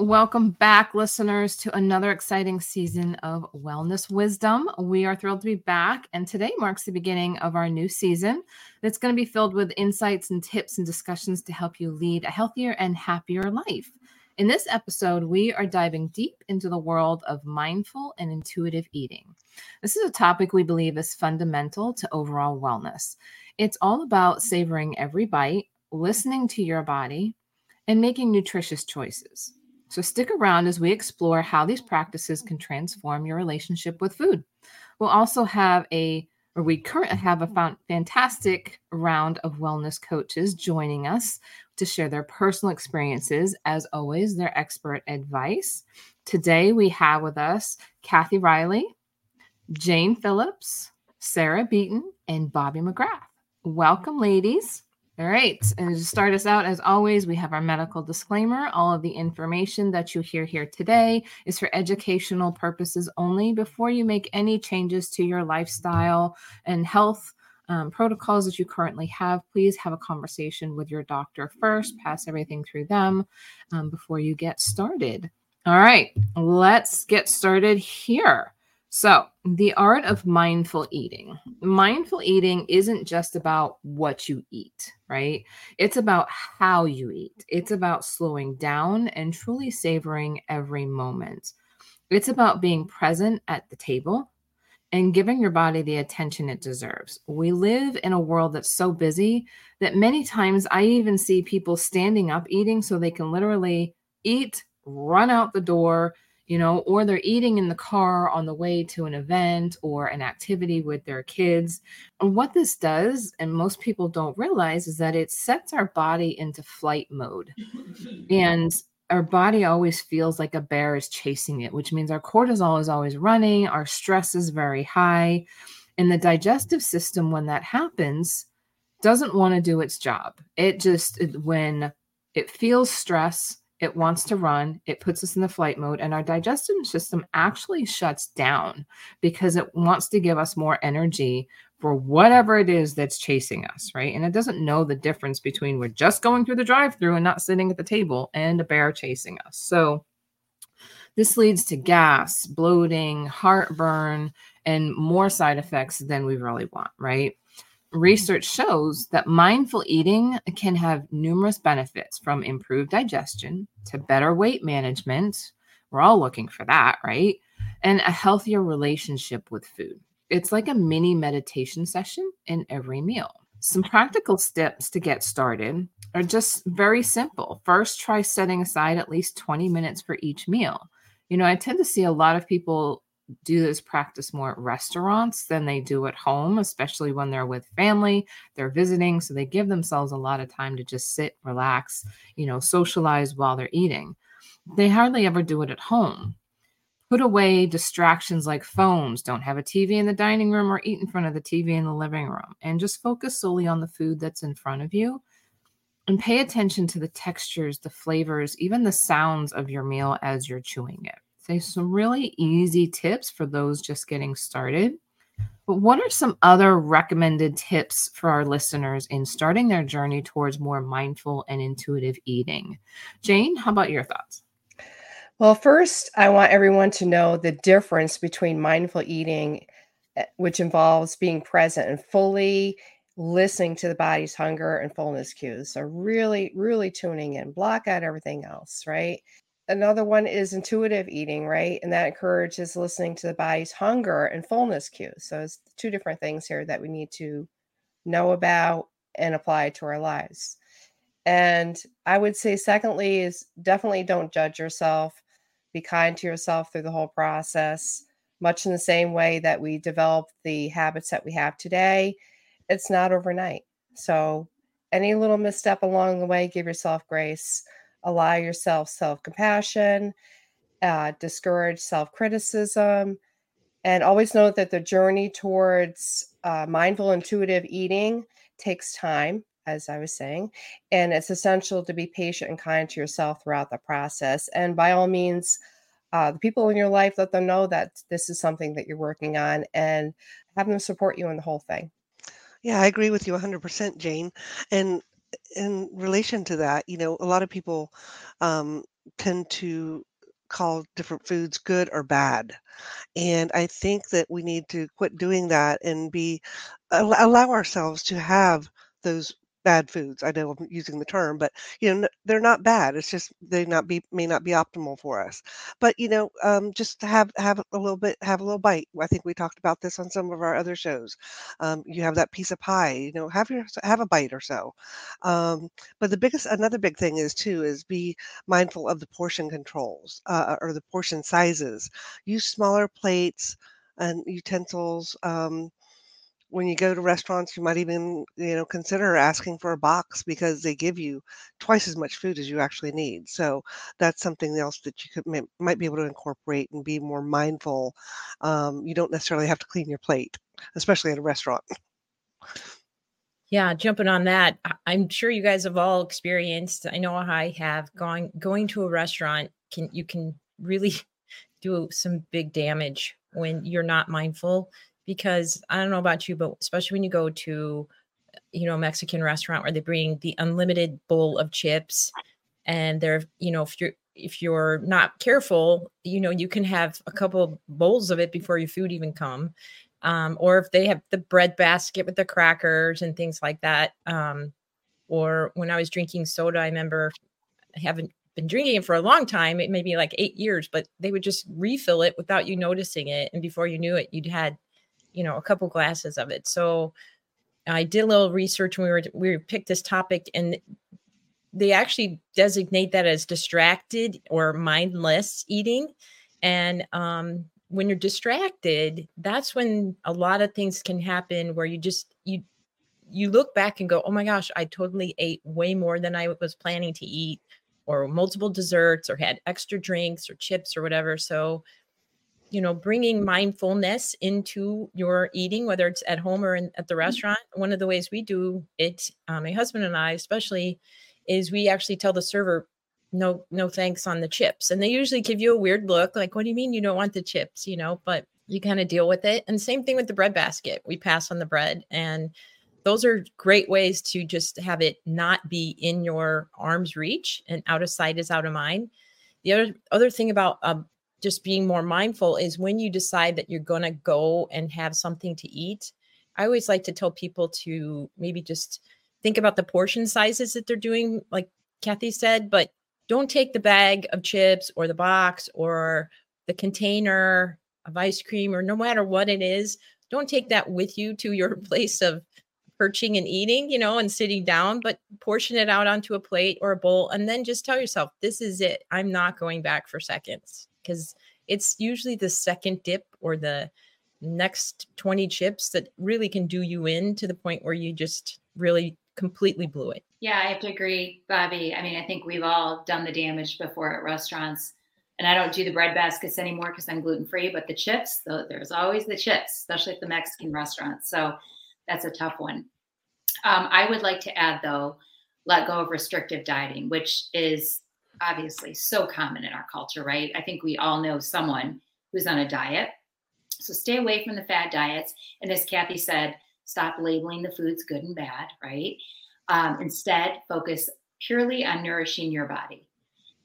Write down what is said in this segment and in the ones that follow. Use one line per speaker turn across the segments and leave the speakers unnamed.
Welcome back, listeners, to another exciting season of Wellness Wisdom. We are thrilled to be back, and today marks the beginning of our new season that's going to be filled with insights and tips and discussions to help you lead a healthier and happier life. In this episode, we are diving deep into the world of mindful and intuitive eating. This is a topic we believe is fundamental to overall wellness. It's all about savoring every bite, listening to your body, and making nutritious choices. So stick around as we explore how these practices can transform your relationship with food. We'll also have a or we currently have a fantastic round of wellness coaches joining us to share their personal experiences, as always, their expert advice. Today we have with us Kathy Riley, Jane Phillips, Sarah Beaton, and Bobbi McGrath. Welcome, ladies. All right. And to start us out, as always, we have our medical disclaimer. All of the information that you hear here today is for educational purposes only. Before you make any changes to your lifestyle and health um, protocols that you currently have, please have a conversation with your doctor first, pass everything through them um, before you get started. All right. Let's get started here. So, the art of mindful eating. Mindful eating isn't just about what you eat, right? It's about how you eat. It's about slowing down and truly savoring every moment. It's about being present at the table and giving your body the attention it deserves. We live in a world that's so busy that many times I even see people standing up eating so they can literally eat, run out the door, you know, or they're eating in the car on the way to an event or an activity with their kids. And what this does, and most people don't realize, is that it sets our body into flight mode. and our body always feels like a bear is chasing it, which means our cortisol is always running, our stress is very high. And the digestive system, when that happens, doesn't want to do its job. It just, when it feels stress, it wants to run, it puts us in the flight mode, and our digestive system actually shuts down because it wants to give us more energy for whatever it is that's chasing us, right? And it doesn't know the difference between we're just going through the drive through and not sitting at the table and a bear chasing us. So, this leads to gas, bloating, heartburn, and more side effects than we really want, right? Mm-hmm. research shows that mindful eating can have numerous benefits from improved digestion to better weight management. We're all looking for that, right? And a healthier relationship with food. It's like a mini meditation session in every meal. Some practical steps to get started are just very simple. First, try setting aside at least 20 minutes for each meal. You know, I tend to see a lot of people do this practice more at restaurants than they do at home, especially when they're with family, they're visiting. So they give themselves a lot of time to just sit, relax, you know, socialize while they're eating. They hardly ever do it at home. Put away distractions like phones. Don't have a TV in the dining room or eat in front of the TV in the living room. And just focus solely on the food that's in front of you. And pay attention to the textures, the flavors, even the sounds of your meal as you're chewing it. Say some really easy tips for those just getting started. But what are some other recommended tips for our listeners in starting their journey towards more mindful and intuitive eating? Jane, how about your thoughts?
Well, first, I want everyone to know the difference between mindful eating, eh, which involves being present and fully listening to the body's hunger and fullness cues. So, really, really tuning in, block out everything else, right? Another one is intuitive eating, right? And that encourages listening to the body's hunger and fullness cues. So it's two different things here that we need to know about and apply to our lives. And I would say, secondly, is definitely don't judge yourself. Be kind to yourself through the whole process, much in the same way that we develop the habits that we have today. It's not overnight. So, any little misstep along the way, give yourself grace allow yourself self compassion, uh, discourage self criticism, and always know that the journey towards uh, mindful, intuitive eating takes time, as I was saying, and it's essential to be patient and kind to yourself throughout the process. And by all means, uh, the people in your life let them know that this is something that you're working on and have them support you in the whole thing.
Yeah, I agree with you 100%, Jane. And in relation to that, you know, a lot of people um, tend to call different foods good or bad. And I think that we need to quit doing that and be allow ourselves to have those bad foods. I know I'm using the term, but you know they're not bad. It's just they not be may not be optimal for us. But you know, um, just have have a little bit, have a little bite. I think we talked about this on some of our other shows. Um, you have that piece of pie. You know, have your have a bite or so. Um, but the biggest, another big thing is too is be mindful of the portion controls uh, or the portion sizes. Use smaller plates and utensils. Um, when you go to restaurants, you might even, you know, consider asking for a box because they give you twice as much food as you actually need. So that's something else that you could might be able to incorporate and be more mindful. Um, you don't necessarily have to clean your plate, especially at a restaurant.
Yeah, jumping on that, I'm sure you guys have all experienced. I know I have going going to a restaurant. Can you can really do some big damage when you're not mindful because I don't know about you, but especially when you go to, you know, Mexican restaurant where they bring the unlimited bowl of chips and they're, you know, if you're if you're not careful, you know, you can have a couple bowls of it before your food even come. Um, or if they have the bread basket with the crackers and things like that. Um, or when I was drinking soda, I remember I haven't been drinking it for a long time, it may be like eight years, but they would just refill it without you noticing it. And before you knew it, you'd had you know a couple glasses of it. So i did a little research when we were we picked this topic and they actually designate that as distracted or mindless eating. And um, when you're distracted that's when a lot of things can happen where you just you you look back and go oh my gosh i totally ate way more than i was planning to eat or multiple desserts or had extra drinks or chips or whatever. So you know bringing mindfulness into your eating whether it's at home or in, at the mm-hmm. restaurant one of the ways we do it uh, my husband and i especially is we actually tell the server no no thanks on the chips and they usually give you a weird look like what do you mean you don't want the chips you know but you kind of deal with it and same thing with the bread basket we pass on the bread and those are great ways to just have it not be in your arm's reach and out of sight is out of mind the other other thing about um, just being more mindful is when you decide that you're going to go and have something to eat. I always like to tell people to maybe just think about the portion sizes that they're doing, like Kathy said, but don't take the bag of chips or the box or the container of ice cream or no matter what it is. Don't take that with you to your place of perching and eating, you know, and sitting down, but portion it out onto a plate or a bowl and then just tell yourself, this is it. I'm not going back for seconds because it's usually the second dip or the next 20 chips that really can do you in to the point where you just really completely blew it.
Yeah, I have to agree, Bobbi. I mean, I think we've all done the damage before at restaurants. And I don't do the bread baskets anymore because I'm gluten free, but the chips, there's always the chips, especially at the Mexican restaurants. So that's a tough one. Um, I would like to add, though, let go of restrictive dieting, which is obviously so common in our culture, right? I think we all know someone who's on a diet. So stay away from the fad diets. And as Kathy said, stop labeling the foods good and bad, right? Um, instead, focus purely on nourishing your body.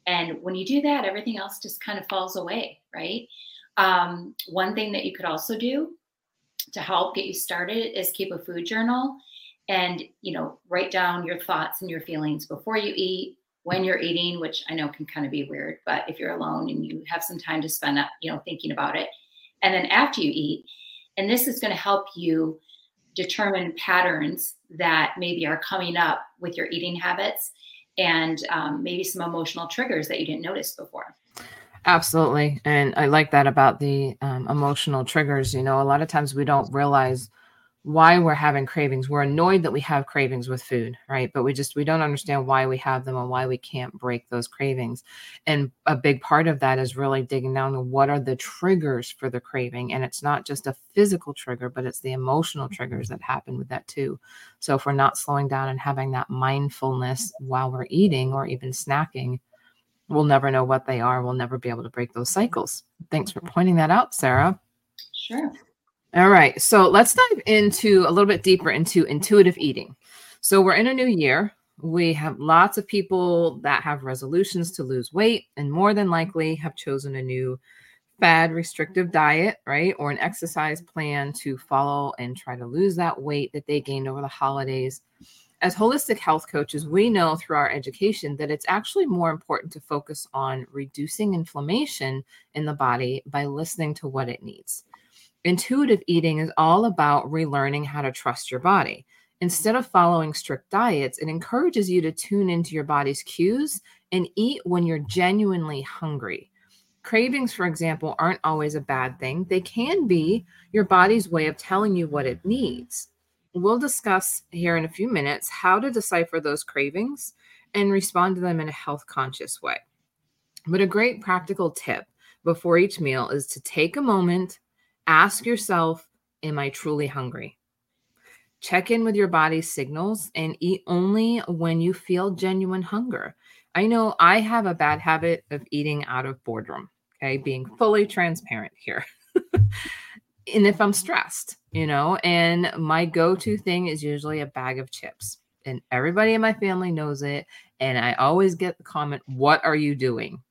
And when you do that, everything else just kind of falls away, right? Um, one thing that you could also do to help get you started is keep a food journal and you know write down your thoughts and your feelings before you eat when you're eating, which I know can kind of be weird, but if you're alone and you have some time to spend you know, thinking about it, and then after you eat, and this is going to help you determine patterns that maybe are coming up with your eating habits and um, maybe some emotional triggers that you didn't notice before.
Absolutely. And I like that about the um, emotional triggers. You know, a lot of times we don't realize why we're having cravings. We're annoyed that we have cravings with food, right? But we just we don't understand why we have them and why we can't break those cravings. And a big part of that is really digging down to what are the triggers for the craving. And it's not just a physical trigger, but it's the emotional triggers that happen with that too. So if we're not slowing down and having that mindfulness while we're eating or even snacking, we'll never know what they are. We'll never be able to break those cycles. Thanks for mm-hmm. pointing that out, Sarah.
Sure.
All right. So let's dive into a little bit deeper into intuitive eating. So we're in a new year. We have lots of people that have resolutions to lose weight and more than likely have chosen a new fad restrictive diet, right? Or an exercise plan to follow and try to lose that weight that they gained over the holidays. As holistic health coaches, we know through our education that it's actually more important to focus on reducing inflammation in the body by listening to what it needs. Intuitive eating is all about relearning how to trust your body. Instead of following strict diets, it encourages you to tune into your body's cues and eat when you're genuinely hungry. Cravings, for example, aren't always a bad thing. They can be your body's way of telling you what it needs. We'll discuss here in a few minutes how to decipher those cravings and respond to them in a health conscious way. But a great practical tip before each meal is to take a moment, ask yourself, Am I truly hungry? Check in with your body's signals and eat only when you feel genuine hunger. I know I have a bad habit of eating out of boredom, okay, being fully transparent here. and if I'm stressed, you know, and my go to thing is usually a bag of chips. And everybody in my family knows it. And I always get the comment, What are you doing?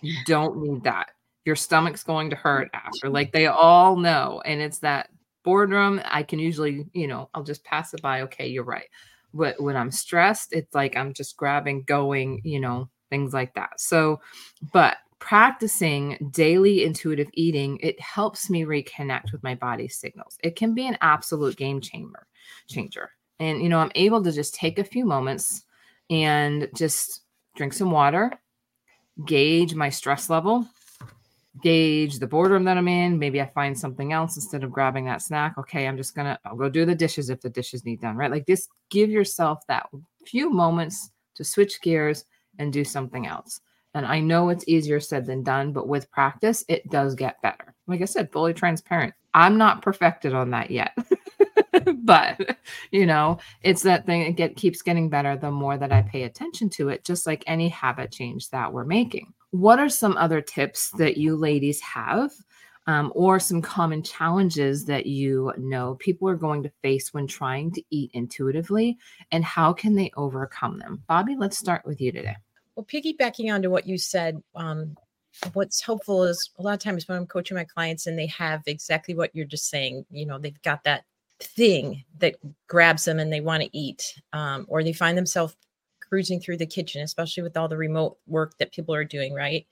You don't need that. Your stomach's going to hurt after. Like they all know. And it's that boredom, I can usually, you know, I'll just pass it by. Okay, you're right. But when I'm stressed, it's like I'm just grabbing, going, you know, things like that. So, but practicing daily intuitive eating, it helps me reconnect with my body's signals. It can be an absolute game changer, changer. And you know, I'm able to just take a few moments and just drink some water, gauge my stress level, gauge the boredom that I'm in. Maybe I find something else instead of grabbing that snack. Okay, I'm just gonna I'll go do the dishes if the dishes need done, right? Like just give yourself that few moments to switch gears and do something else. And I know it's easier said than done, but with practice, it does get better. Like I said, fully transparent. I'm not perfected on that yet. but you know it's that thing it get, keeps getting better the more that i pay attention to it just like any habit change that we're making what are some other tips that you ladies have um, or some common challenges that you know people are going to face when trying to eat intuitively and how can they overcome them? Bobbi, let's start with you today.
Well piggybacking onto what you said um, what's helpful is a lot of times when i'm coaching my clients and they have exactly what you're just saying you know they've got that thing that grabs them and they want to eat um, or they find themselves cruising through the kitchen, especially with all the remote work that people are doing, right?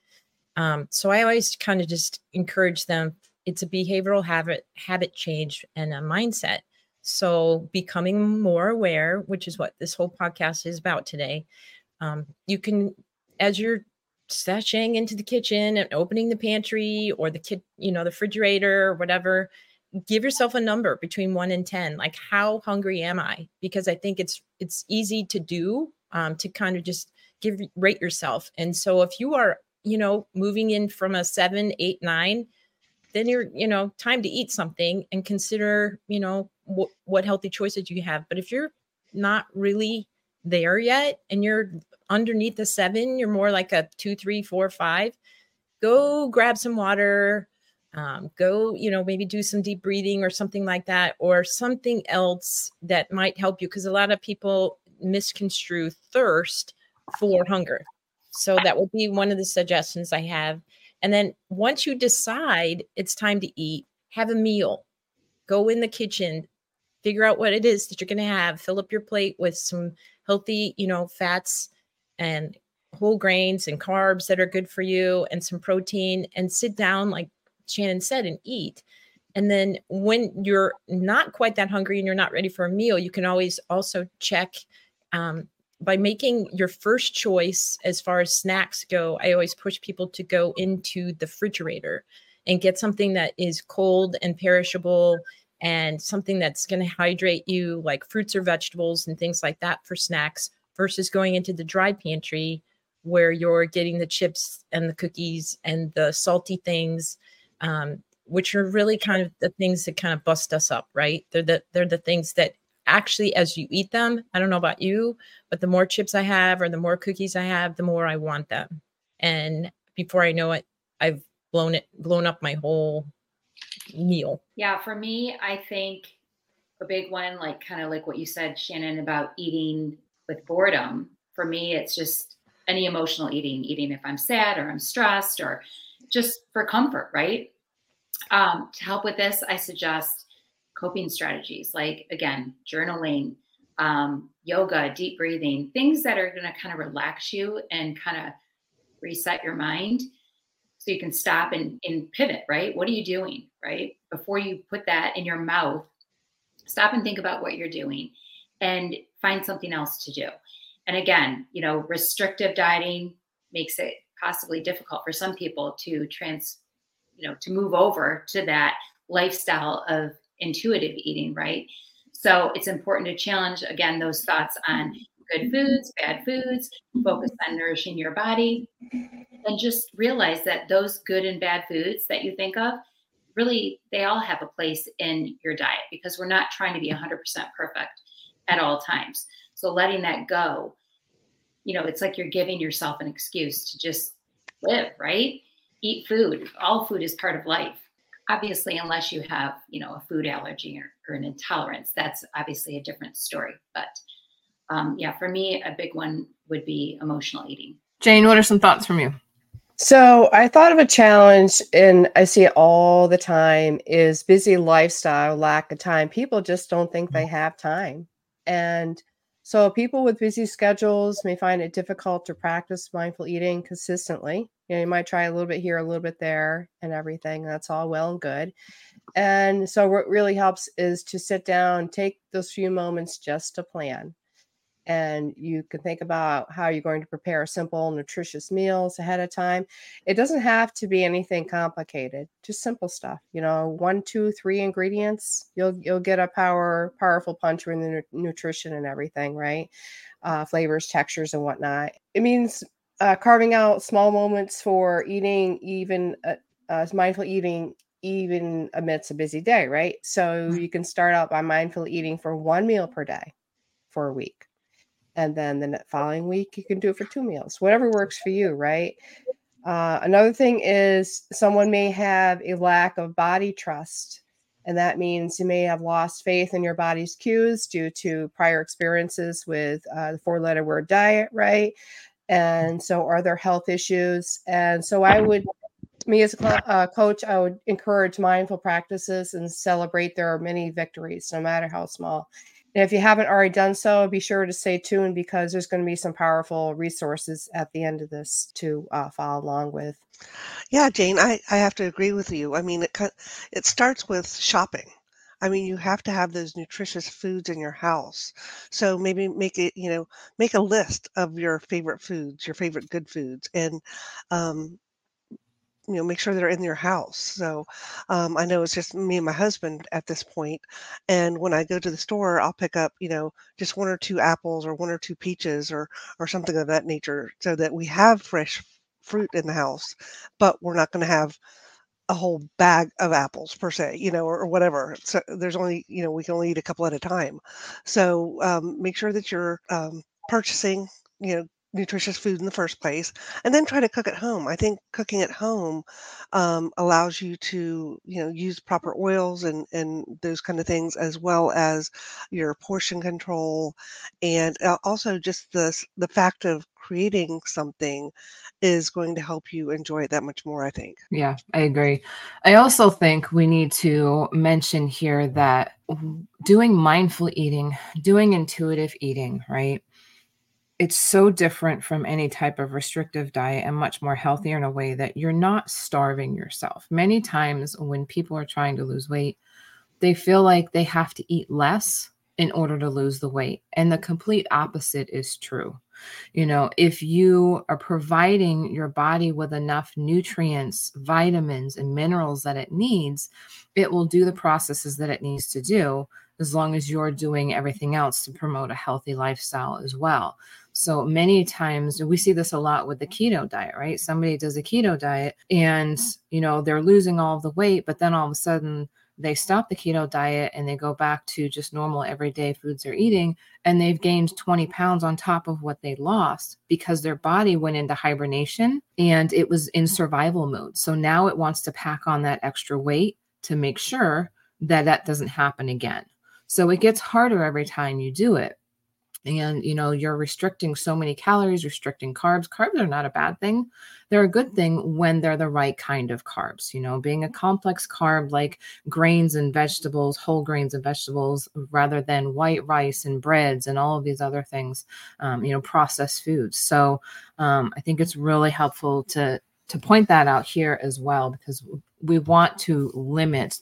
Um, so I always kind of just encourage them. It's a behavioral habit habit change and a mindset. So becoming more aware, which is what this whole podcast is about today. Um, you can, as you're sashaying into the kitchen and opening the pantry or the kit, you know, the refrigerator or whatever, give yourself a number between one and ten. Like, how hungry am I? Because I think it's it's easy to do um, to kind of just give rate yourself. And so if you are, you know, moving in from a seven, eight, nine, then you're, you know, time to eat something and consider, you know, wh- what healthy choices you have. But if you're not really there yet and you're underneath the seven, you're more like a two, three, four, five, go grab some water. Um, go, you know, maybe do some deep breathing or something like that, or something else that might help you. Because a lot of people misconstrue thirst for hunger. So that will be one of the suggestions I have. And then once you decide it's time to eat, have a meal. Go in the kitchen, figure out what it is that you're going to have, fill up your plate with some healthy, you know, fats and whole grains and carbs that are good for you and some protein and sit down like Shannon said and eat. And then when you're not quite that hungry and you're not ready for a meal, you can always also check um, by making your first choice as far as snacks go, I always push people to go into the refrigerator and get something that is cold and perishable and something that's going to hydrate you, like fruits or vegetables and things like that for snacks, versus going into the dry pantry where you're getting the chips and the cookies and the salty things, um, which are really kind of the things that kind of bust us up, right? They're the they're the things that actually as you eat them i don't know about you but the more chips i have or the more cookies i have the more i want them. And before i know it i've blown it blown up my whole meal.
Yeah for me i think a big one like kind of like what you said shannon about eating with boredom, for me, it's just any emotional eating, eating if I'm sad or I'm stressed or just for comfort, right? Um, to help with this, I suggest coping strategies like, again, journaling, um, yoga, deep breathing, things that are going to kind of relax you and kind of reset your mind so you can stop and, and pivot, right? What are you doing, right? Before you put that in your mouth, stop and think about what you're doing and find something else to do. And again, you know, restrictive dieting makes it possibly difficult for some people to trans, you know, to move over to that lifestyle of intuitive eating, right? So it's important to challenge again those thoughts on good foods, bad foods, focus on nourishing your body, and just realize that those good and bad foods that you think of really they all have a place in your diet because we're not trying to be 100% perfect at all times. So letting that go, you know, it's like you're giving yourself an excuse to just live, right? Eat food. All food is part of life. Obviously, unless you have, you know, a food allergy or, or an intolerance, that's obviously a different story. But um, yeah, for me, a big one would be emotional eating.
Jane, what are some thoughts from you?
So I thought of a challenge, and I see it all the time: is busy lifestyle, lack of time. People just don't think they have time, and so people with busy schedules may find it difficult to practice mindful eating consistently. You know, you might try a little bit here, a little bit there, and everything. That's all well and good. And so, what really helps is to sit down, take those few moments just to plan and you can think about how you're going to prepare simple nutritious meals ahead of time it doesn't have to be anything complicated just simple stuff you know one two three ingredients you'll you'll get a power powerful punch in the nu- nutrition and everything right uh, flavors textures and whatnot it means uh, carving out small moments for eating even uh, uh mindful eating even amidst a busy day right? So mm. you can start out by mindful eating for one meal per day for a week. And then the following week you can do it for two meals whatever works for you right? Uh, another thing is someone may have a lack of body trust and that means you may have lost faith in your body's cues due to prior experiences with uh, the four letter word diet right and so are there health issues and so i would me as a uh, coach i would encourage mindful practices and celebrate their many victories no matter how small and if you haven't already done so, be sure to stay tuned because there's going to be some powerful resources at the end of this to uh, follow along with.
Yeah, Jane, I, I have to agree with you. I mean, it it starts with shopping. I mean, you have to have those nutritious foods in your house. So maybe make it, you know, make a list of your favorite foods, your favorite good foods, and um, you know make sure they're in your house so um, i know it's just me and my husband at this point and when i go to the store i'll pick up you know just one or two apples or one or two peaches or or something of that nature so that we have fresh fruit in the house but we're not going to have a whole bag of apples per se you know or, or, whatever so there's only you know we can only eat a couple at a time. So um, make sure that you're um, purchasing you know nutritious food in the first place and then try to cook at home. I think cooking at home um, allows you to you know use proper oils and and those kind of things as well as your portion control and uh, also just the the fact of creating something is going to help you enjoy it that much more i think.
Yeah i agree. I also think we need to mention here that doing mindful eating doing intuitive eating right? It's so different from any type of restrictive diet and much more healthier in a way that you're not starving yourself. Many times when people are trying to lose weight, they feel like they have to eat less in order to lose the weight. And the complete opposite is true. You know, if you are providing your body with enough nutrients, vitamins, and minerals that it needs, it will do the processes that it needs to do as long as you're doing everything else to promote a healthy lifestyle as well. So many times we see this a lot with the keto diet, right? Somebody does a keto diet and, you know, they're losing all the weight, but then all of a sudden they stop the keto diet and they go back to just normal everyday foods they're eating and they've gained 20 pounds on top of what they lost because their body went into hibernation and it was in survival mode. So now it wants to pack on that extra weight to make sure that that doesn't happen again. So it gets harder every time you do it. And you know you're restricting so many calories restricting carbs. Carbs are not a bad thing. They're a good thing when they're the right kind of carbs you know being a complex carb like grains and vegetables whole grains and vegetables rather than white rice and breads and all of these other things um, you know processed foods. So um, i think it's really helpful to to point that out here as well because we want to limit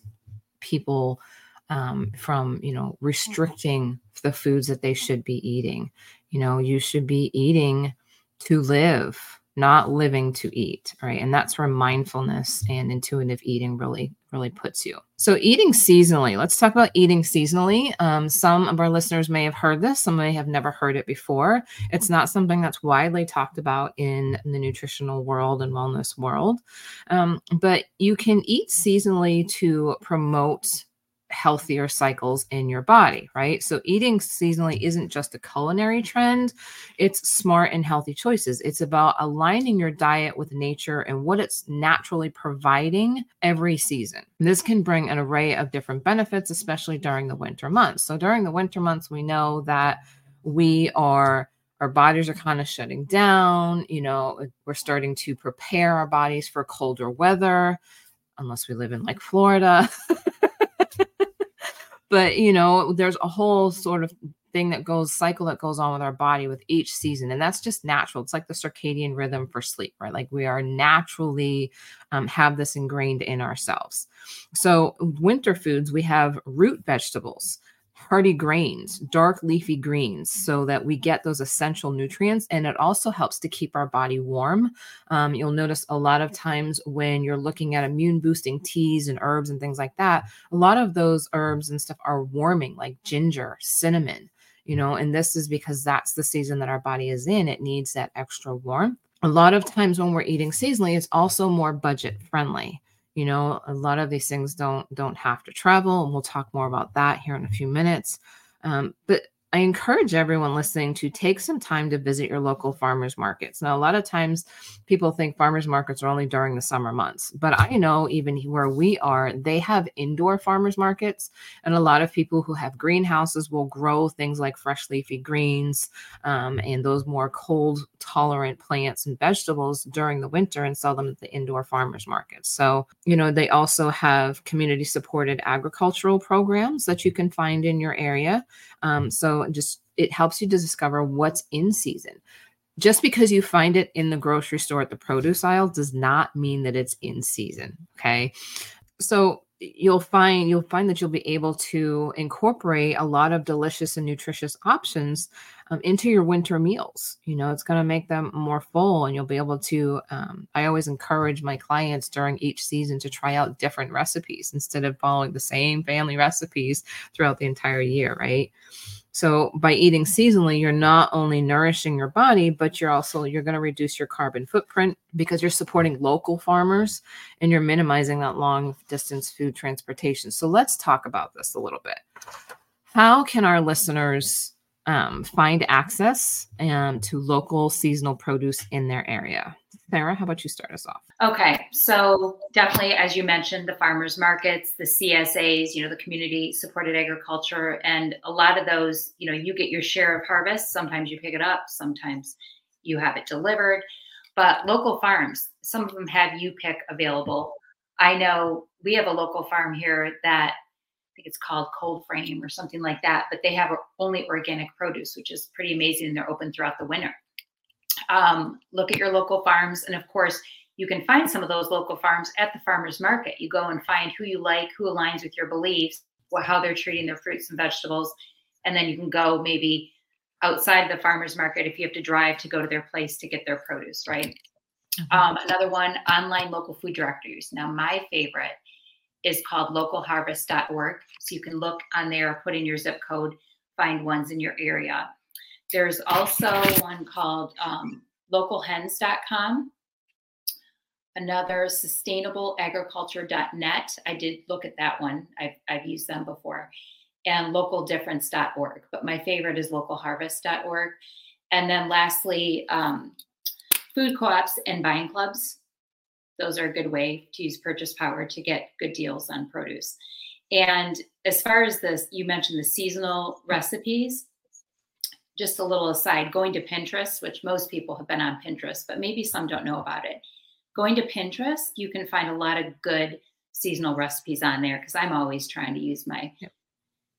people um, from you know restricting the foods that they should be eating. You know you should be eating to live not living to eat right? And that's where mindfulness and intuitive eating really really puts you. So eating seasonally let's talk about eating seasonally. Um, some of our listeners may have heard this some may have never heard it before. It's not something that's widely talked about in the nutritional world and wellness world. Um, but you can eat seasonally to promote healthier cycles in your body, right? So eating seasonally isn't just a culinary trend, it's smart and healthy choices. It's about aligning your diet with nature and what it's naturally providing every season. This can bring an array of different benefits, especially during the winter months. So during the winter months, we know that we are our bodies are kind of shutting down, you know, we're starting to prepare our bodies for colder weather unless we live in like Florida. but you know there's a whole sort of thing that goes cycle that goes on with our body with each season and that's just natural. It's like the circadian rhythm for sleep right? Like we are naturally um, have this ingrained in ourselves. So winter foods we have root vegetables hearty grains, dark leafy greens, so that we get those essential nutrients. And it also helps to keep our body warm. Um, you'll notice a lot of times when you're looking at immune boosting teas and herbs and things like that, a lot of those herbs and stuff are warming, like ginger, cinnamon, you know, and this is because that's the season that our body is in. It needs that extra warmth. A lot of times when we're eating seasonally, it's also more budget friendly you know a lot of these things don't don't have to travel and we'll talk more about that here in a few minutes. Um, but I encourage everyone listening to take some time to visit your local farmers markets. Now, a lot of times people think farmers markets are only during the summer months, but I know even where we are, they have indoor farmers markets. And a lot of people who have greenhouses will grow things like fresh leafy greens um, and those more cold tolerant plants and vegetables during the winter and sell them at the indoor farmers markets. So, you know, they also have community supported agricultural programs that you can find in your area. Um, so just it helps you to discover what's in season. Just because you find it in the grocery store at the produce aisle does not mean that it's in season. Okay. So you'll find you'll find that you'll be able to incorporate a lot of delicious and nutritious options um, into your winter meals you know it's going to make them more full and you'll be able to um, i always encourage my clients during each season to try out different recipes instead of following the same family recipes throughout the entire year right so by eating seasonally, you're not only nourishing your body, but you're also you're going to reduce your carbon footprint because you're supporting local farmers and you're minimizing that long distance food transportation. So let's talk about this a little bit. How can our listeners um, find access um, to local seasonal produce in their area? Sarah, how about you start us off?
Okay, so definitely, as you mentioned, the farmers markets, the CSAs, you know, the community supported agriculture, and a lot of those, you know, you get your share of harvest. Sometimes you pick it up, sometimes you have it delivered. But local farms, some of them have you pick available. I know we have a local farm here that think it's called Cold Frame or something like that, but they have only organic produce, which is pretty amazing. They're open throughout the winter um, look at your local farms. And of course, you can find some of those local farms at the farmers market. You go and find who you like, who aligns with your beliefs, what, how they're treating their fruits and vegetables. And then you can go maybe outside the farmers market if you have to drive to go to their place to get their produce, right? Mm-hmm. Um, another one, online local food directories. Now, my favorite is called localharvest.org. So you can look on there, put in your zip code, find ones in your area. There's also one called um, localhens.com, another sustainableagriculture.net. I did look at that one, I've, I've used them before, and localdifference.org. But my favorite is localharvest.org. And then lastly, um, food co ops and buying clubs. Those are a good way to use purchase power to get good deals on produce. And as far as this, you mentioned the seasonal recipes just a little aside, going to Pinterest, which most people have been on Pinterest, but maybe some don't know about it. Going to Pinterest, you can find a lot of good seasonal recipes on there because I'm always trying to use my yep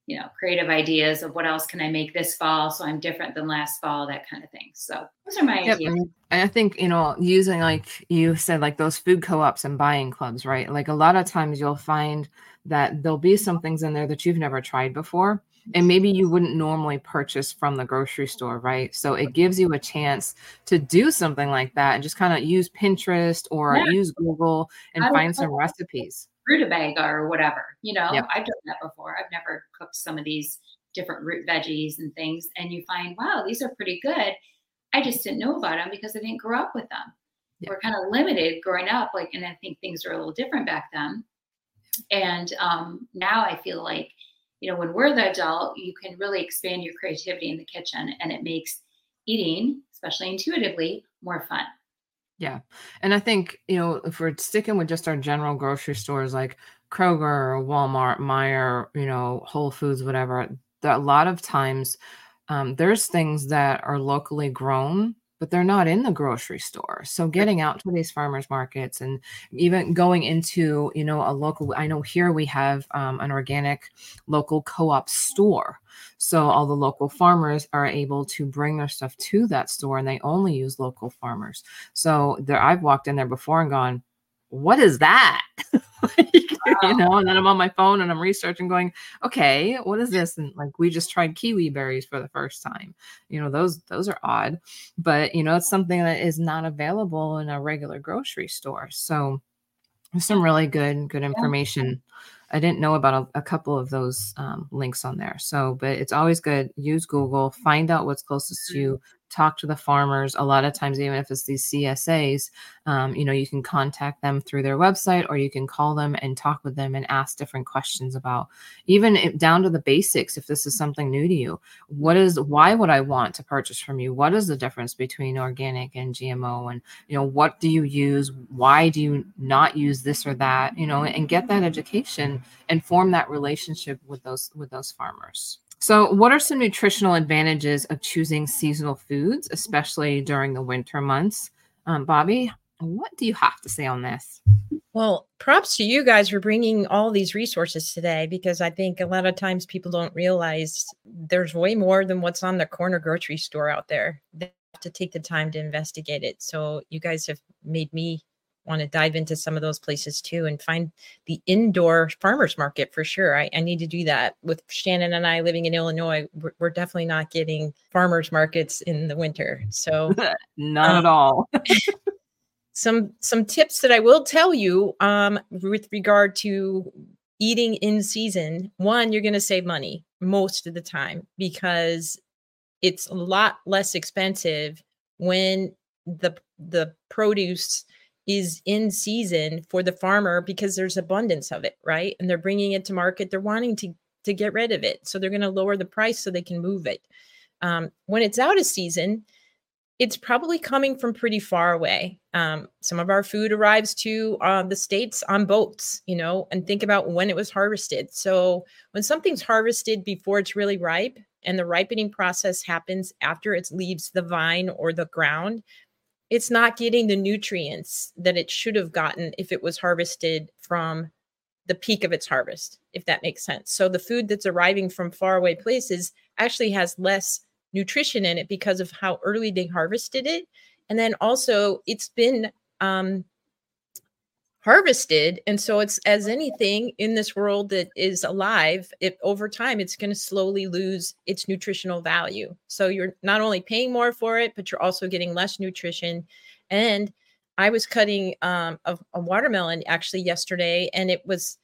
you know creative ideas of what else can i make this fall so i'm different than last fall that kind of thing. So those are my yep. ideas.
and i think you know using like you said like those food co-ops and buying clubs right? Like a lot of times you'll find that there'll be some things in there that you've never tried before and mm-hmm. maybe you wouldn't normally purchase from the grocery store right? So it mm-hmm. gives you a chance to do something like that and just kind of use pinterest or yeah. use google and find some recipes
rutabaga or whatever. You know, yep. I've done that before. I've never cooked some of these different root veggies and things, and you find, wow, these are pretty good. I just didn't know about them because I didn't grow up with them. Yep. We're kind of limited growing up, like, and I think things were a little different back then. And um, now I feel like, you know, when we're the adult, you can really expand your creativity in the kitchen, and it makes eating, especially intuitively, more fun.
Yeah. And I think, you know, if we're sticking with just our general grocery stores like Kroger or Walmart, Meijer, you know, Whole Foods, whatever, a lot of times um, there's things that are locally grown but they're not in the grocery store. So getting out to these farmers markets and even going into, you know, a local, I know here we have um, an organic local co-op store. So all the local farmers are able to bring their stuff to that store and they only use local farmers. So there, I've walked in there before and gone, what is that? like, wow. you know, and then I'm on my phone and I'm researching, going, okay, what is this? And like we just tried kiwi berries for the first time. You know, those those are odd, but you know, it's something that is not available in a regular grocery store. So some really good good information. I didn't know about a, a couple of those um, links on there. So, but it's always good. Use Google, find out what's closest to you, talk to the farmers. A lot of times, even if it's these CSAs, um, you know, you can contact them through their website or you can call them and talk with them and ask different questions about even if, down to the basics. If this is something new to you, what is why would I want to purchase from you? What is the difference between organic and GMO? And you know, what do you use? Why do you not use this or that? You know, and get that education and form that relationship with those with those farmers. So, what are some nutritional advantages of choosing seasonal foods, especially during the winter months? Um, Bobbi, what do you have to say on this?
Well, props to you guys for bringing all these resources today because I think a lot of times people don't realize there's way more than what's on the corner grocery store out there. They have to take the time to investigate it. So, you guys have made me want to dive into some of those places too and find the indoor farmers market for sure. I, I need to do that with Shannon and I living in Illinois. We're, we're definitely not getting farmers markets in the winter. So,
not um, at all.
some some tips that I will tell you um, with regard to eating in season. One, you're going to save money most of the time because it's a lot less expensive when the the produce is in season for the farmer because there's abundance of it, right? And they're bringing it to market. They're wanting to to get rid of it, so they're going to lower the price so they can move it. Um, when it's out of season, it's probably coming from pretty far away. Um, some of our food arrives to uh, the states on boats, you know, and think about when it was harvested. So when something's harvested before it's really ripe, and the ripening process happens after it leaves the vine or the ground, it's not getting the nutrients that it should have gotten if it was harvested from the peak of its harvest, if that makes sense. So the food that's arriving from faraway places actually has less nutrition in it because of how early they harvested it. And then also it's been um, harvested and so it's as anything in this world that is alive if over time it's going to slowly lose its nutritional value. So you're not only paying more for it but you're also getting less nutrition. And i was cutting um, a, a watermelon actually yesterday and it was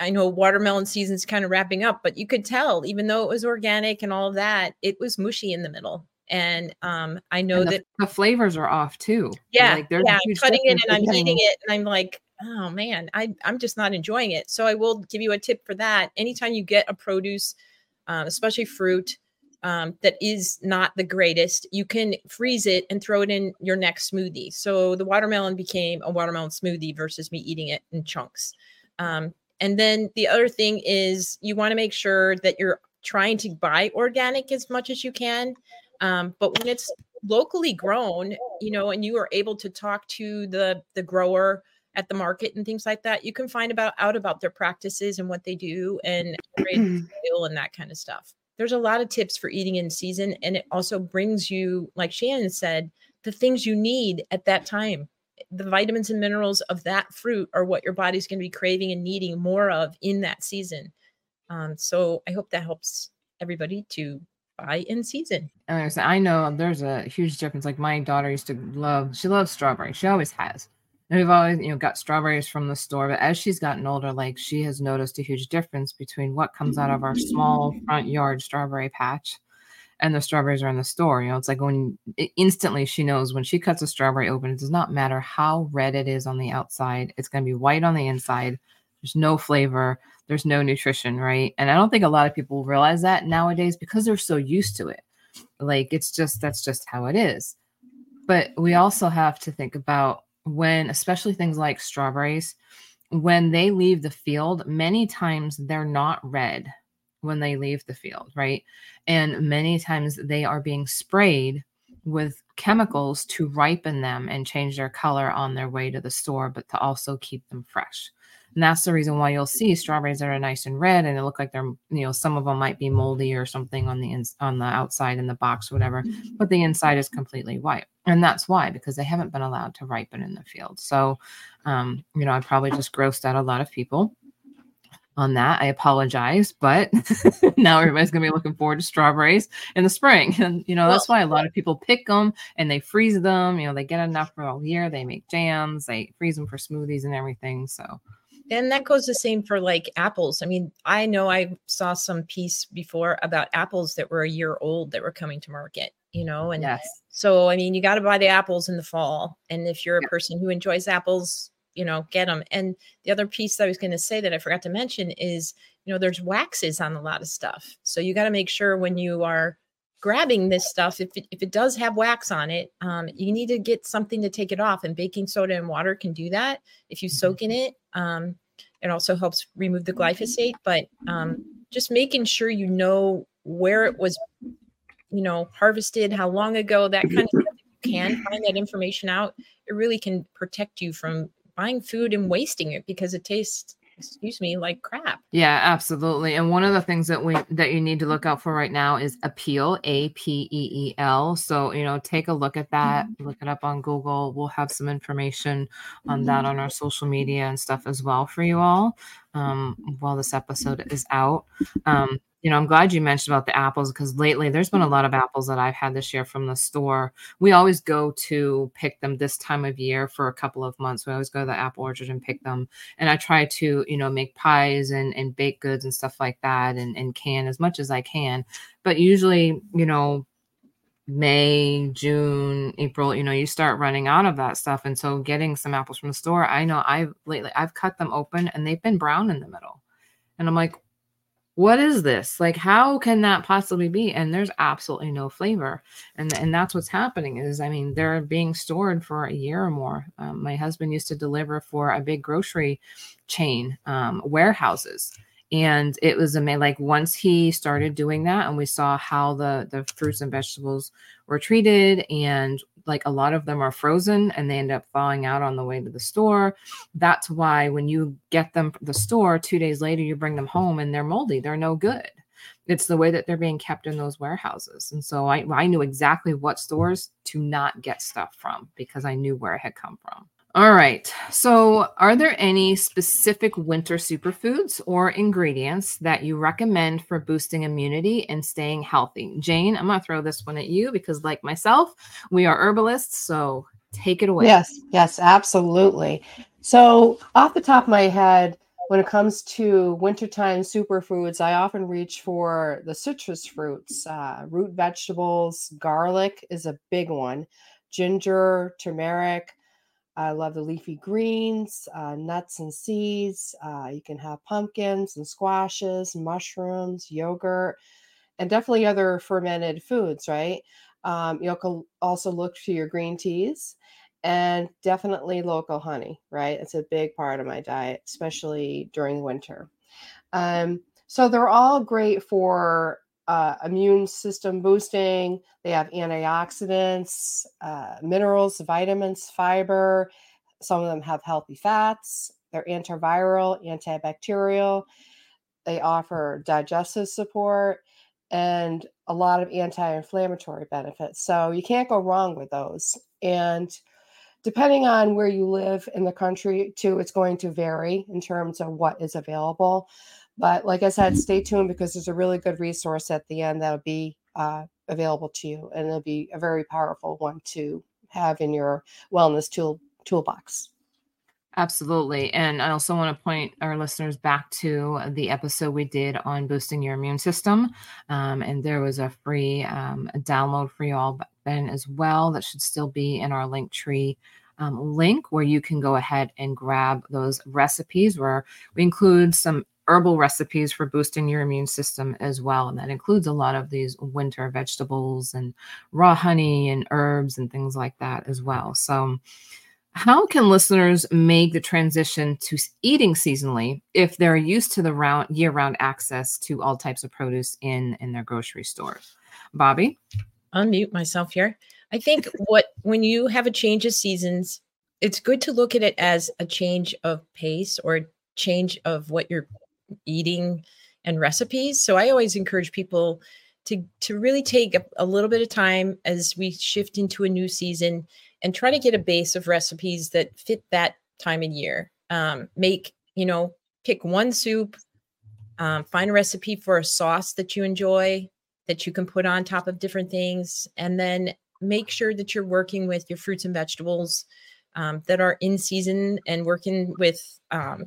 i know watermelon season's kind of wrapping up but you could tell even though it was organic and all of that it was mushy in the middle and um, I know
the,
that
the flavors are off too.
Yeah, like yeah. I'm cutting it and I'm eating it, and I'm like, oh man, I I'm just not enjoying it. So I will give you a tip for that. Anytime you get a produce, um, especially fruit. Um, that is not the greatest. You can freeze it and throw it in your next smoothie. So the watermelon became a watermelon smoothie versus me eating it in chunks. Um, and then the other thing is you want to make sure that you're trying to buy organic as much as you can. Um, but when it's locally grown, you know, and you are able to talk to the the grower at the market and things like that, you can find about out about their practices and what they do and and that kind of stuff. There's a lot of tips for eating in season, and it also brings you, like Shannon said, the things you need at that time. The vitamins and minerals of that fruit are what your body's going to be craving and needing more of in that season. Um, so I hope that helps everybody to buy in season.
And I know there's a huge difference. Like my daughter used to love, she loves strawberries. She always has. And we've always, you know, got strawberries from the store. But as she's gotten older, like she has noticed a huge difference between what comes out of our small front yard strawberry patch and the strawberries are in the store. You know, it's like when instantly she knows when she cuts a strawberry open, it does not matter how red it is on the outside, it's going to be white on the inside. There's no flavor there's no nutrition, right? And I don't think a lot of people realize that nowadays because they're so used to it. Like it's just that's just how it is. But we also have to think about when, especially things like strawberries, when they leave the field, many times they're not red when they leave the field, right? And many times they are being sprayed with chemicals to ripen them and change their color on their way to the store, but to also keep them fresh. And that's the reason why you'll see strawberries that are nice and red and it look like they're, you know, some of them might be moldy or something on the ins- on the outside in the box or whatever, mm-hmm. but the inside is completely white. And that's why, because they haven't been allowed to ripen in the field. So, um, you know, I probably just grossed out a lot of people on that. I apologize, but now everybody's going to be looking forward to strawberries in the spring. And, you know, that's why a lot of people pick them and they freeze them. You know, they get enough for all year. They make jams, they freeze them for smoothies and everything. So,
and that goes the same for like apples. I mean, I know I saw some piece before about apples that were a year old that were coming to market, you know, and yes. so I mean, you got to buy the apples in the fall. And if you're a person who enjoys apples, you know, get them. And the other piece that I was going to say that I forgot to mention is, you know, there's waxes on a lot of stuff. So you got to make sure when you are grabbing this stuff, if it, if it does have wax on it, um, you need to get something to take it off. And baking soda and water can do that. If you soak in it, um, it also helps remove the glyphosate. But um, just making sure you know where it was, you know, harvested, how long ago, that kind of stuff. You can find that information out. It really can protect you from buying food and wasting it because it tastes excuse me like crap
yeah absolutely and one of the things that we that you need to look out for right now is Apeel, a-p-e-e-l so you know take a look at that mm-hmm. look it up on google we'll have some information on that on our social media and stuff as well for you all um, while this episode is out um, you know, I'm glad you mentioned about the apples because lately there's been a lot of mm-hmm. apples that I've had this year from the store. We always go to pick them this time of year for a couple of months. We always go to the apple orchard and pick them. And I try to, you know, make pies and, and baked goods and stuff like that and, and can as much as I can. But usually, you know, May, June, April, you know, you start running out of that stuff. And so getting some apples from the store, I know I've lately I've cut them open and they've been brown in the middle. And I'm like, what is this? Like how can that possibly be? And there's absolutely no flavor. And and that's what's happening is i mean they're being stored for a year or more. Um, my husband used to deliver for a big grocery chain um, warehouses. And it was amazing like once he started doing that and we saw how the the fruits and vegetables were treated and like a lot of them are frozen and they end up thawing out on the way to the store. That's why when you get them from the store, two days later, you bring them home and they're moldy, they're no good. It's the way that they're being kept in those warehouses. And so I, I knew exactly what stores to not get stuff from because I knew where it had come from. All right. So, are there any specific winter superfoods or ingredients that you recommend for boosting immunity and staying healthy? Jane, I'm going to throw this one at you because, like myself, we are herbalists. So, take it away.
Yes, yes, absolutely. So, off the top of my head, when it comes to wintertime superfoods, I often reach for the citrus fruits, uh, root vegetables. Garlic is a big one, ginger, turmeric I love the leafy greens, uh, nuts and seeds. Uh, you can have pumpkins and squashes, mushrooms, yogurt, and definitely other fermented foods, right? Um, you can also look to your green teas and definitely local honey, right? It's a big part of my diet, especially during winter. Um, so they're all great for uh, immune system boosting. They have antioxidants, uh, minerals, vitamins, fiber. Some of them have healthy fats. They're antiviral, antibacterial. They offer digestive support and a lot of anti inflammatory benefits. So you can't go wrong with those. And depending on where you live in the country, too, it's going to vary in terms of what is available. But like I said, stay tuned because there's a really good resource at the end that'll be uh, available to you, and it'll be a very powerful one to have in your wellness tool toolbox.
Absolutely. And I also want to point our listeners back to the episode we did on boosting your immune system. Um, and there was a free um, a download for you all then as well that should still be in our Linktree um, link where you can go ahead and grab those recipes where we include some herbal recipes for boosting your immune system as well. And that includes a lot of these winter vegetables and raw honey and herbs and things like that as well. So, how can listeners make the transition to eating seasonally if they're used to the round year-round access to all types of produce in in their grocery stores? Bobbi,
unmute myself here. I think what when you have a change of seasons, it's good to look at it as a change of pace or change of what you're eating and recipes. So I always encourage people to to really take a, a little bit of time as we shift into a new season and try to get a base of recipes that fit that time of year. Um, make you know pick one soup, um, find a recipe for a sauce that you enjoy that you can put on top of different things, and then make sure that you're working with your fruits and vegetables um, that are in season and working with um,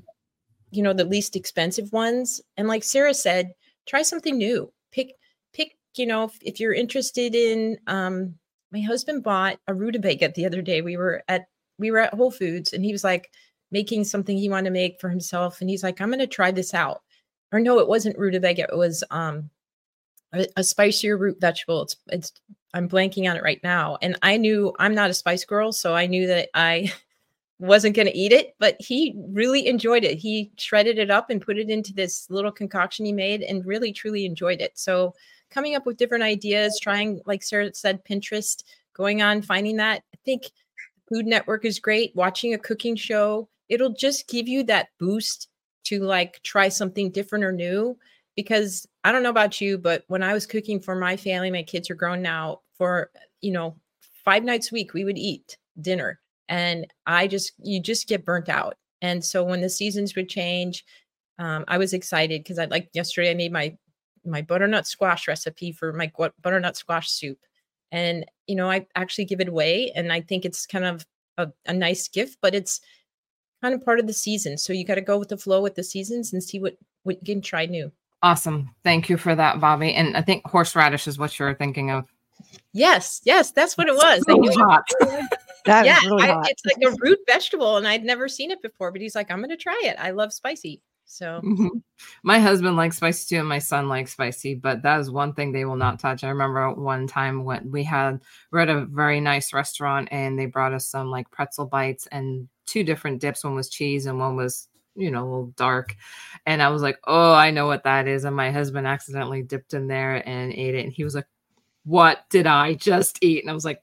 you know the least expensive ones and like sarah said try something new. Pick pick you know if, if you're interested in um my husband bought a rutabaga the other day. We were at we were at whole foods and he was like making something he wanted to make for himself and he's like i'm going to try this out. Or no it wasn't rutabaga it was um a, a spicier root vegetable. It's it's i'm blanking on it right now and i knew i'm not a spice girl so i knew that i wasn't going to eat it, but he really enjoyed it. He shredded it up and put it into this little concoction he made and really truly enjoyed it. So, coming up with different ideas, trying, like Sarah said, Pinterest, going on, finding that. I think Food Network is great. Watching a cooking show, it'll just give you that boost to like try something different or new. Because I don't know about you, but when I was cooking for my family, my kids are grown now, for, you know, five nights a week, we would eat dinner and i just you just get burnt out. And so when the seasons would change um, i was excited because i like yesterday i made my my butternut squash recipe for my butternut squash soup. And you know i actually give it away and i think it's kind of a, a nice gift but it's kind of part of the season. So you got to go with the flow with the seasons and see what what you can try new.
Awesome. Thank you for that bobbi. And i think horseradish is what you're thinking of.
Yes yes that's what it was.
Thank you so
That yeah, really I, it's like a root vegetable, and I'd never seen it before. But he's like, "I'm going to try it. I love spicy." So
mm-hmm. my husband likes spicy too, and my son likes spicy, but that is one thing they will not touch. I remember one time when we had we're at a very nice restaurant and they brought us some like pretzel bites and two different dips. One was cheese and one was you know a little dark and i was like oh i know what that is and my husband accidentally dipped in there and ate it and he was like what did i just eat and i was like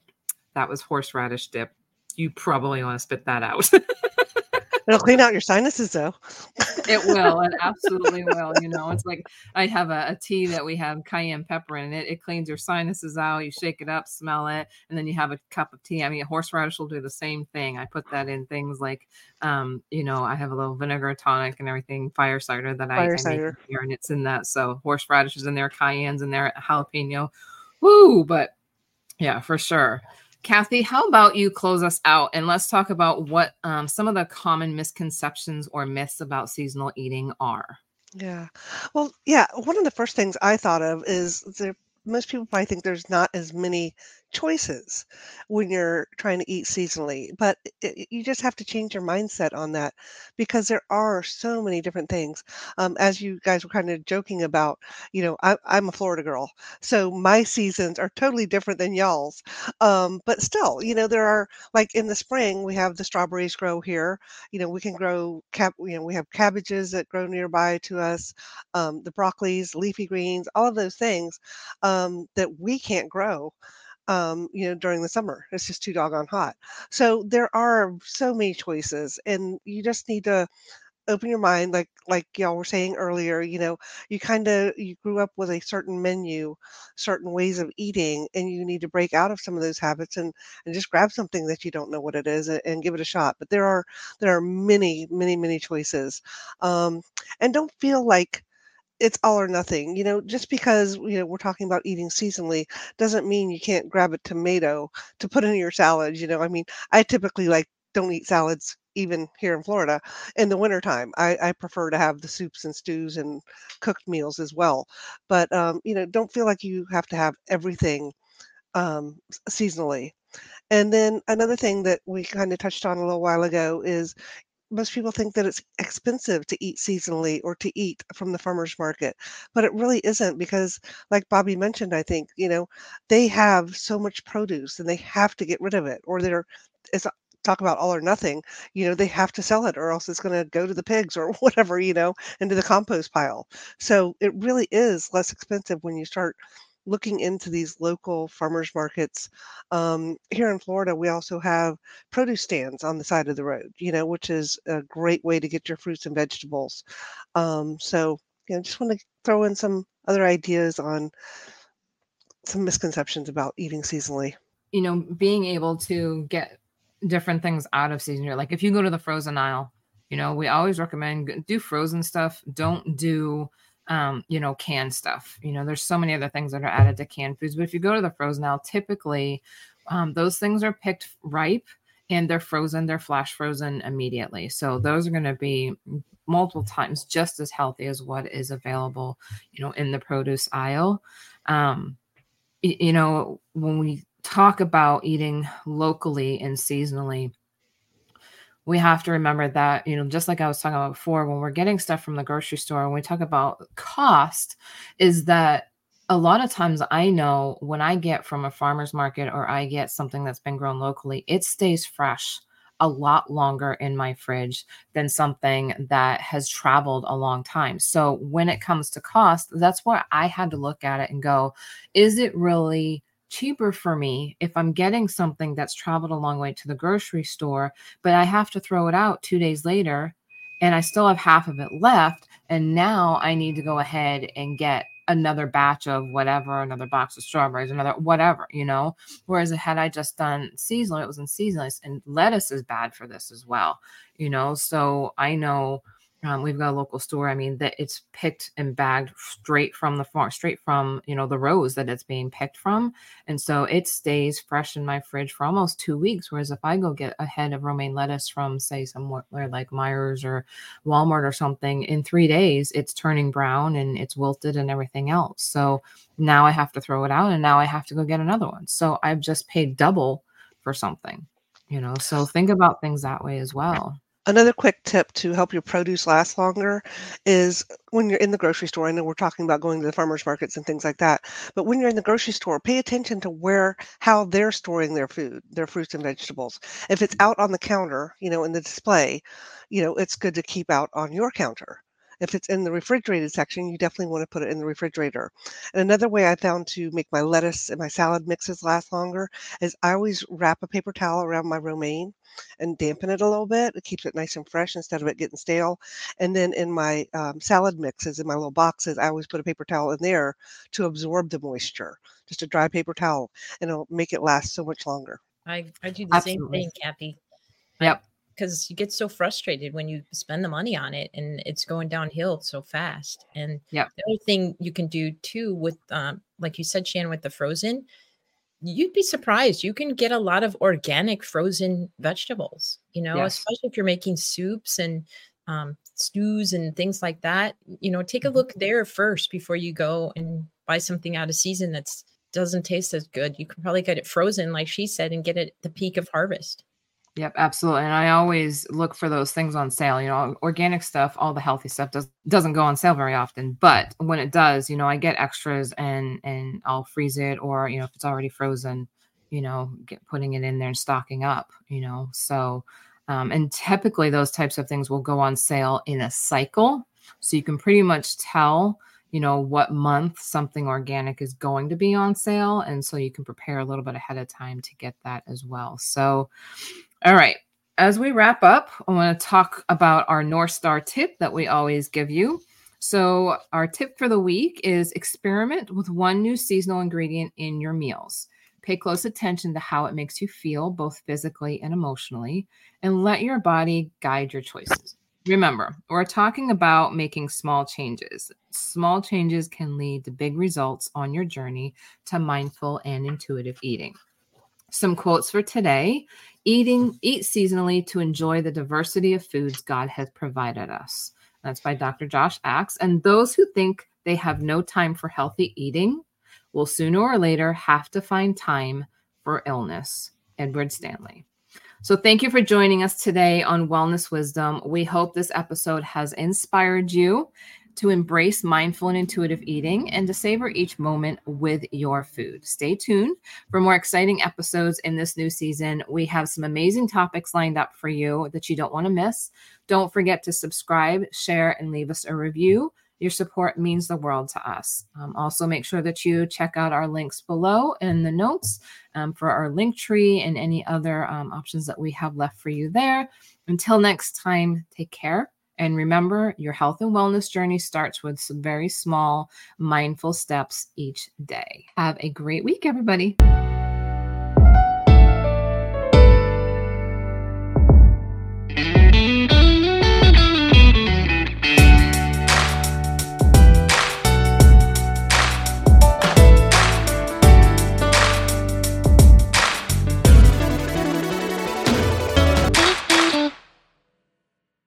that was horseradish dip. You probably want to spit that out.
It'll clean out your sinuses though.
it will. It absolutely will. You know, it's like I have a, a, tea that we have cayenne pepper in it. It cleans your sinuses out. You shake it up, smell it, and then you have a cup of tea. I mean, horseradish will do the same thing. I put that in things like, um, you know, I have a little vinegar tonic and everything, fire cider that fire I, cider. I make here, and it's in that. So horseradish is in there, cayenne's in there, jalapeno. Woo! But yeah, for sure. Kathy, how about you close us out and let's talk about what um, some of the common misconceptions or myths about seasonal eating are.
Yeah. Well, yeah. One of the first things I thought of is there, most people probably think there's not as many choices when you're trying to eat seasonally, but it, you just have to change your mindset on that because there are so many different things. Um, as you guys were kind of joking about, you know, I, I'm a Florida girl, so my seasons are totally different than y'all's. Um, but still, you know, there are like in the spring we have the strawberries grow here. You know, we can grow cap. You know, we have cabbages that grow nearby to us, um, the broccolis, leafy greens, all of those things um, that we can't grow um, you know, during the summer. It's just too doggone hot. So there are so many choices, and you just need to open your mind like like y'all were saying earlier you know you kind of you grew up with a certain menu certain ways of eating and you need to break out of some of those habits and and just grab something that you don't know what it is and, and give it a shot but there are there are many many many choices um and don't feel like it's all or nothing. You know, just because you know we're talking about eating seasonally doesn't mean you can't grab a tomato to put in your salad. You know, I mean, I typically like don't eat salads even here in Florida in the wintertime. I, I prefer to have the soups and stews and cooked meals as well. But um, you know, don't feel like you have to have everything um, seasonally. And then another thing that we kind of touched on a little while ago is most people think that it's expensive to eat seasonally or to eat from the farmers market but it really isn't because like bobbi mentioned i think you know they have so much produce and they have to get rid of it or they're it's talk about all or nothing you know they have to sell it or else it's going to go to the pigs or whatever you know into the compost pile. So it really is less expensive when you start looking into these local farmers markets. Um, here in Florida, we also have produce stands on the side of the road, you know, which is a great way to get your fruits and vegetables. Um, so, you know, just want to throw in some other ideas on some misconceptions about eating seasonally.
You know, being able to get different things out of season. Like if you go to the frozen aisle, you know, we always recommend do frozen stuff. Don't do um, you know, canned stuff. You know, there's so many other things that are added to canned foods. But if you go to the frozen aisle, typically um, those things are picked ripe and they're frozen, they're flash frozen immediately. So those are going to be multiple times just as healthy as what is available, you know, in the produce aisle. Um, you know, when we talk about eating locally and seasonally, we have to remember that, you know, just like I was talking about before, when we're getting stuff from the grocery store, when we talk about cost, is that a lot of times I know when I get from a farmer's market or I get something that's been grown locally, it stays fresh a lot longer in my fridge than something that has traveled a long time. So when it comes to cost, that's where I had to look at it and go, is it really cheaper for me if I'm getting something that's traveled a long way to the grocery store, but I have to throw it out two days later and I still have half of it left. And now I need to go ahead and get another batch of whatever, another box of strawberries, another whatever, you know. Whereas had I just done seasonal, it was in seasonal, and lettuce is bad for this as well, you know. So I know um, we've got a local store. I mean, that it's picked and bagged straight from the farm, straight from you know the rows that it's being picked from, and so it stays fresh in my fridge for almost two weeks. Whereas if I go get a head of romaine lettuce from say somewhere like Meijer's or Walmart or something, in three days it's turning brown and it's wilted and everything else. So now I have to throw it out, and now I have to go get another one. So I've just paid double for something, you know. So think about things that way as well.
Another quick tip to help your produce last longer is when you're in the grocery store. I know we're talking about going to the farmers markets and things like that, but when you're in the grocery store, pay attention to where how they're storing their food, their fruits and vegetables. If it's mm-hmm. out on the counter, you know, in the display, you know, it's good to keep out on your counter. If it's in the refrigerated section, you definitely want to put it in the refrigerator. And another way I found to make my lettuce and my salad mixes last longer is I always wrap a paper towel around my romaine and dampen it a little bit. It keeps it nice and fresh instead of it getting stale. And then in my um, salad mixes, in my little boxes, I always put a paper towel in there to absorb the moisture, just a dry paper towel, and it'll make it last so much longer.
I, I do the Absolutely. same thing, Kathy.
Yep
because you get so frustrated when you spend the money on it and it's going downhill so fast. And
yeah,
the other thing you can do too with, um, like you said, Shannon, with the frozen, you'd be surprised. You can get a lot of organic frozen vegetables, you know, yes. especially if you're making soups and um, stews and things like that. You know, take a mm-hmm. look there first before you go and buy something out of season that's doesn't taste as good. You can probably get it frozen, like she said, and get it at the peak of harvest.
Yep, absolutely. And I always look for those things on sale. You know, organic stuff, all the healthy stuff does doesn't go on sale very often, but when it does, you know, I get extras and and I'll freeze it or, you know, if it's already frozen, you know, get putting it in there and stocking up, you know. So um, and typically those types of things will go on sale in a cycle. So you can pretty much tell you know what month something organic is going to be on sale and so you can prepare a little bit ahead of time to get that as well so all right as we wrap up i want to talk about our north star tip that we always give you so our tip for the week is experiment with one new seasonal ingredient in your meals pay close attention to how it makes you feel both physically and emotionally and let your body guide your choices Remember, we're talking about making small changes. Small changes can lead to big results on your journey to mindful and intuitive eating. Some quotes for today eating eat seasonally to enjoy the diversity of foods God has provided us. That's by Dr. Josh Axe. And those who think they have no time for healthy eating will sooner or later have to find time for illness. Edward Stanley. So, thank you for joining us today on Wellness Wisdom. We hope this episode has inspired you to embrace mindful and intuitive eating and to savor each moment with your food. Stay tuned for more exciting episodes in this new season. We have some amazing topics lined up for you that you don't want to miss. Don't forget to subscribe, share, and leave us a review. Your support means the world to us. Um, also, make sure that you check out our links below in the notes um, for our Linktree and any other um, options that we have left for you there. Until next time, take care. And remember, your health and wellness journey starts with some very small, mindful steps each day. Have a great week, everybody.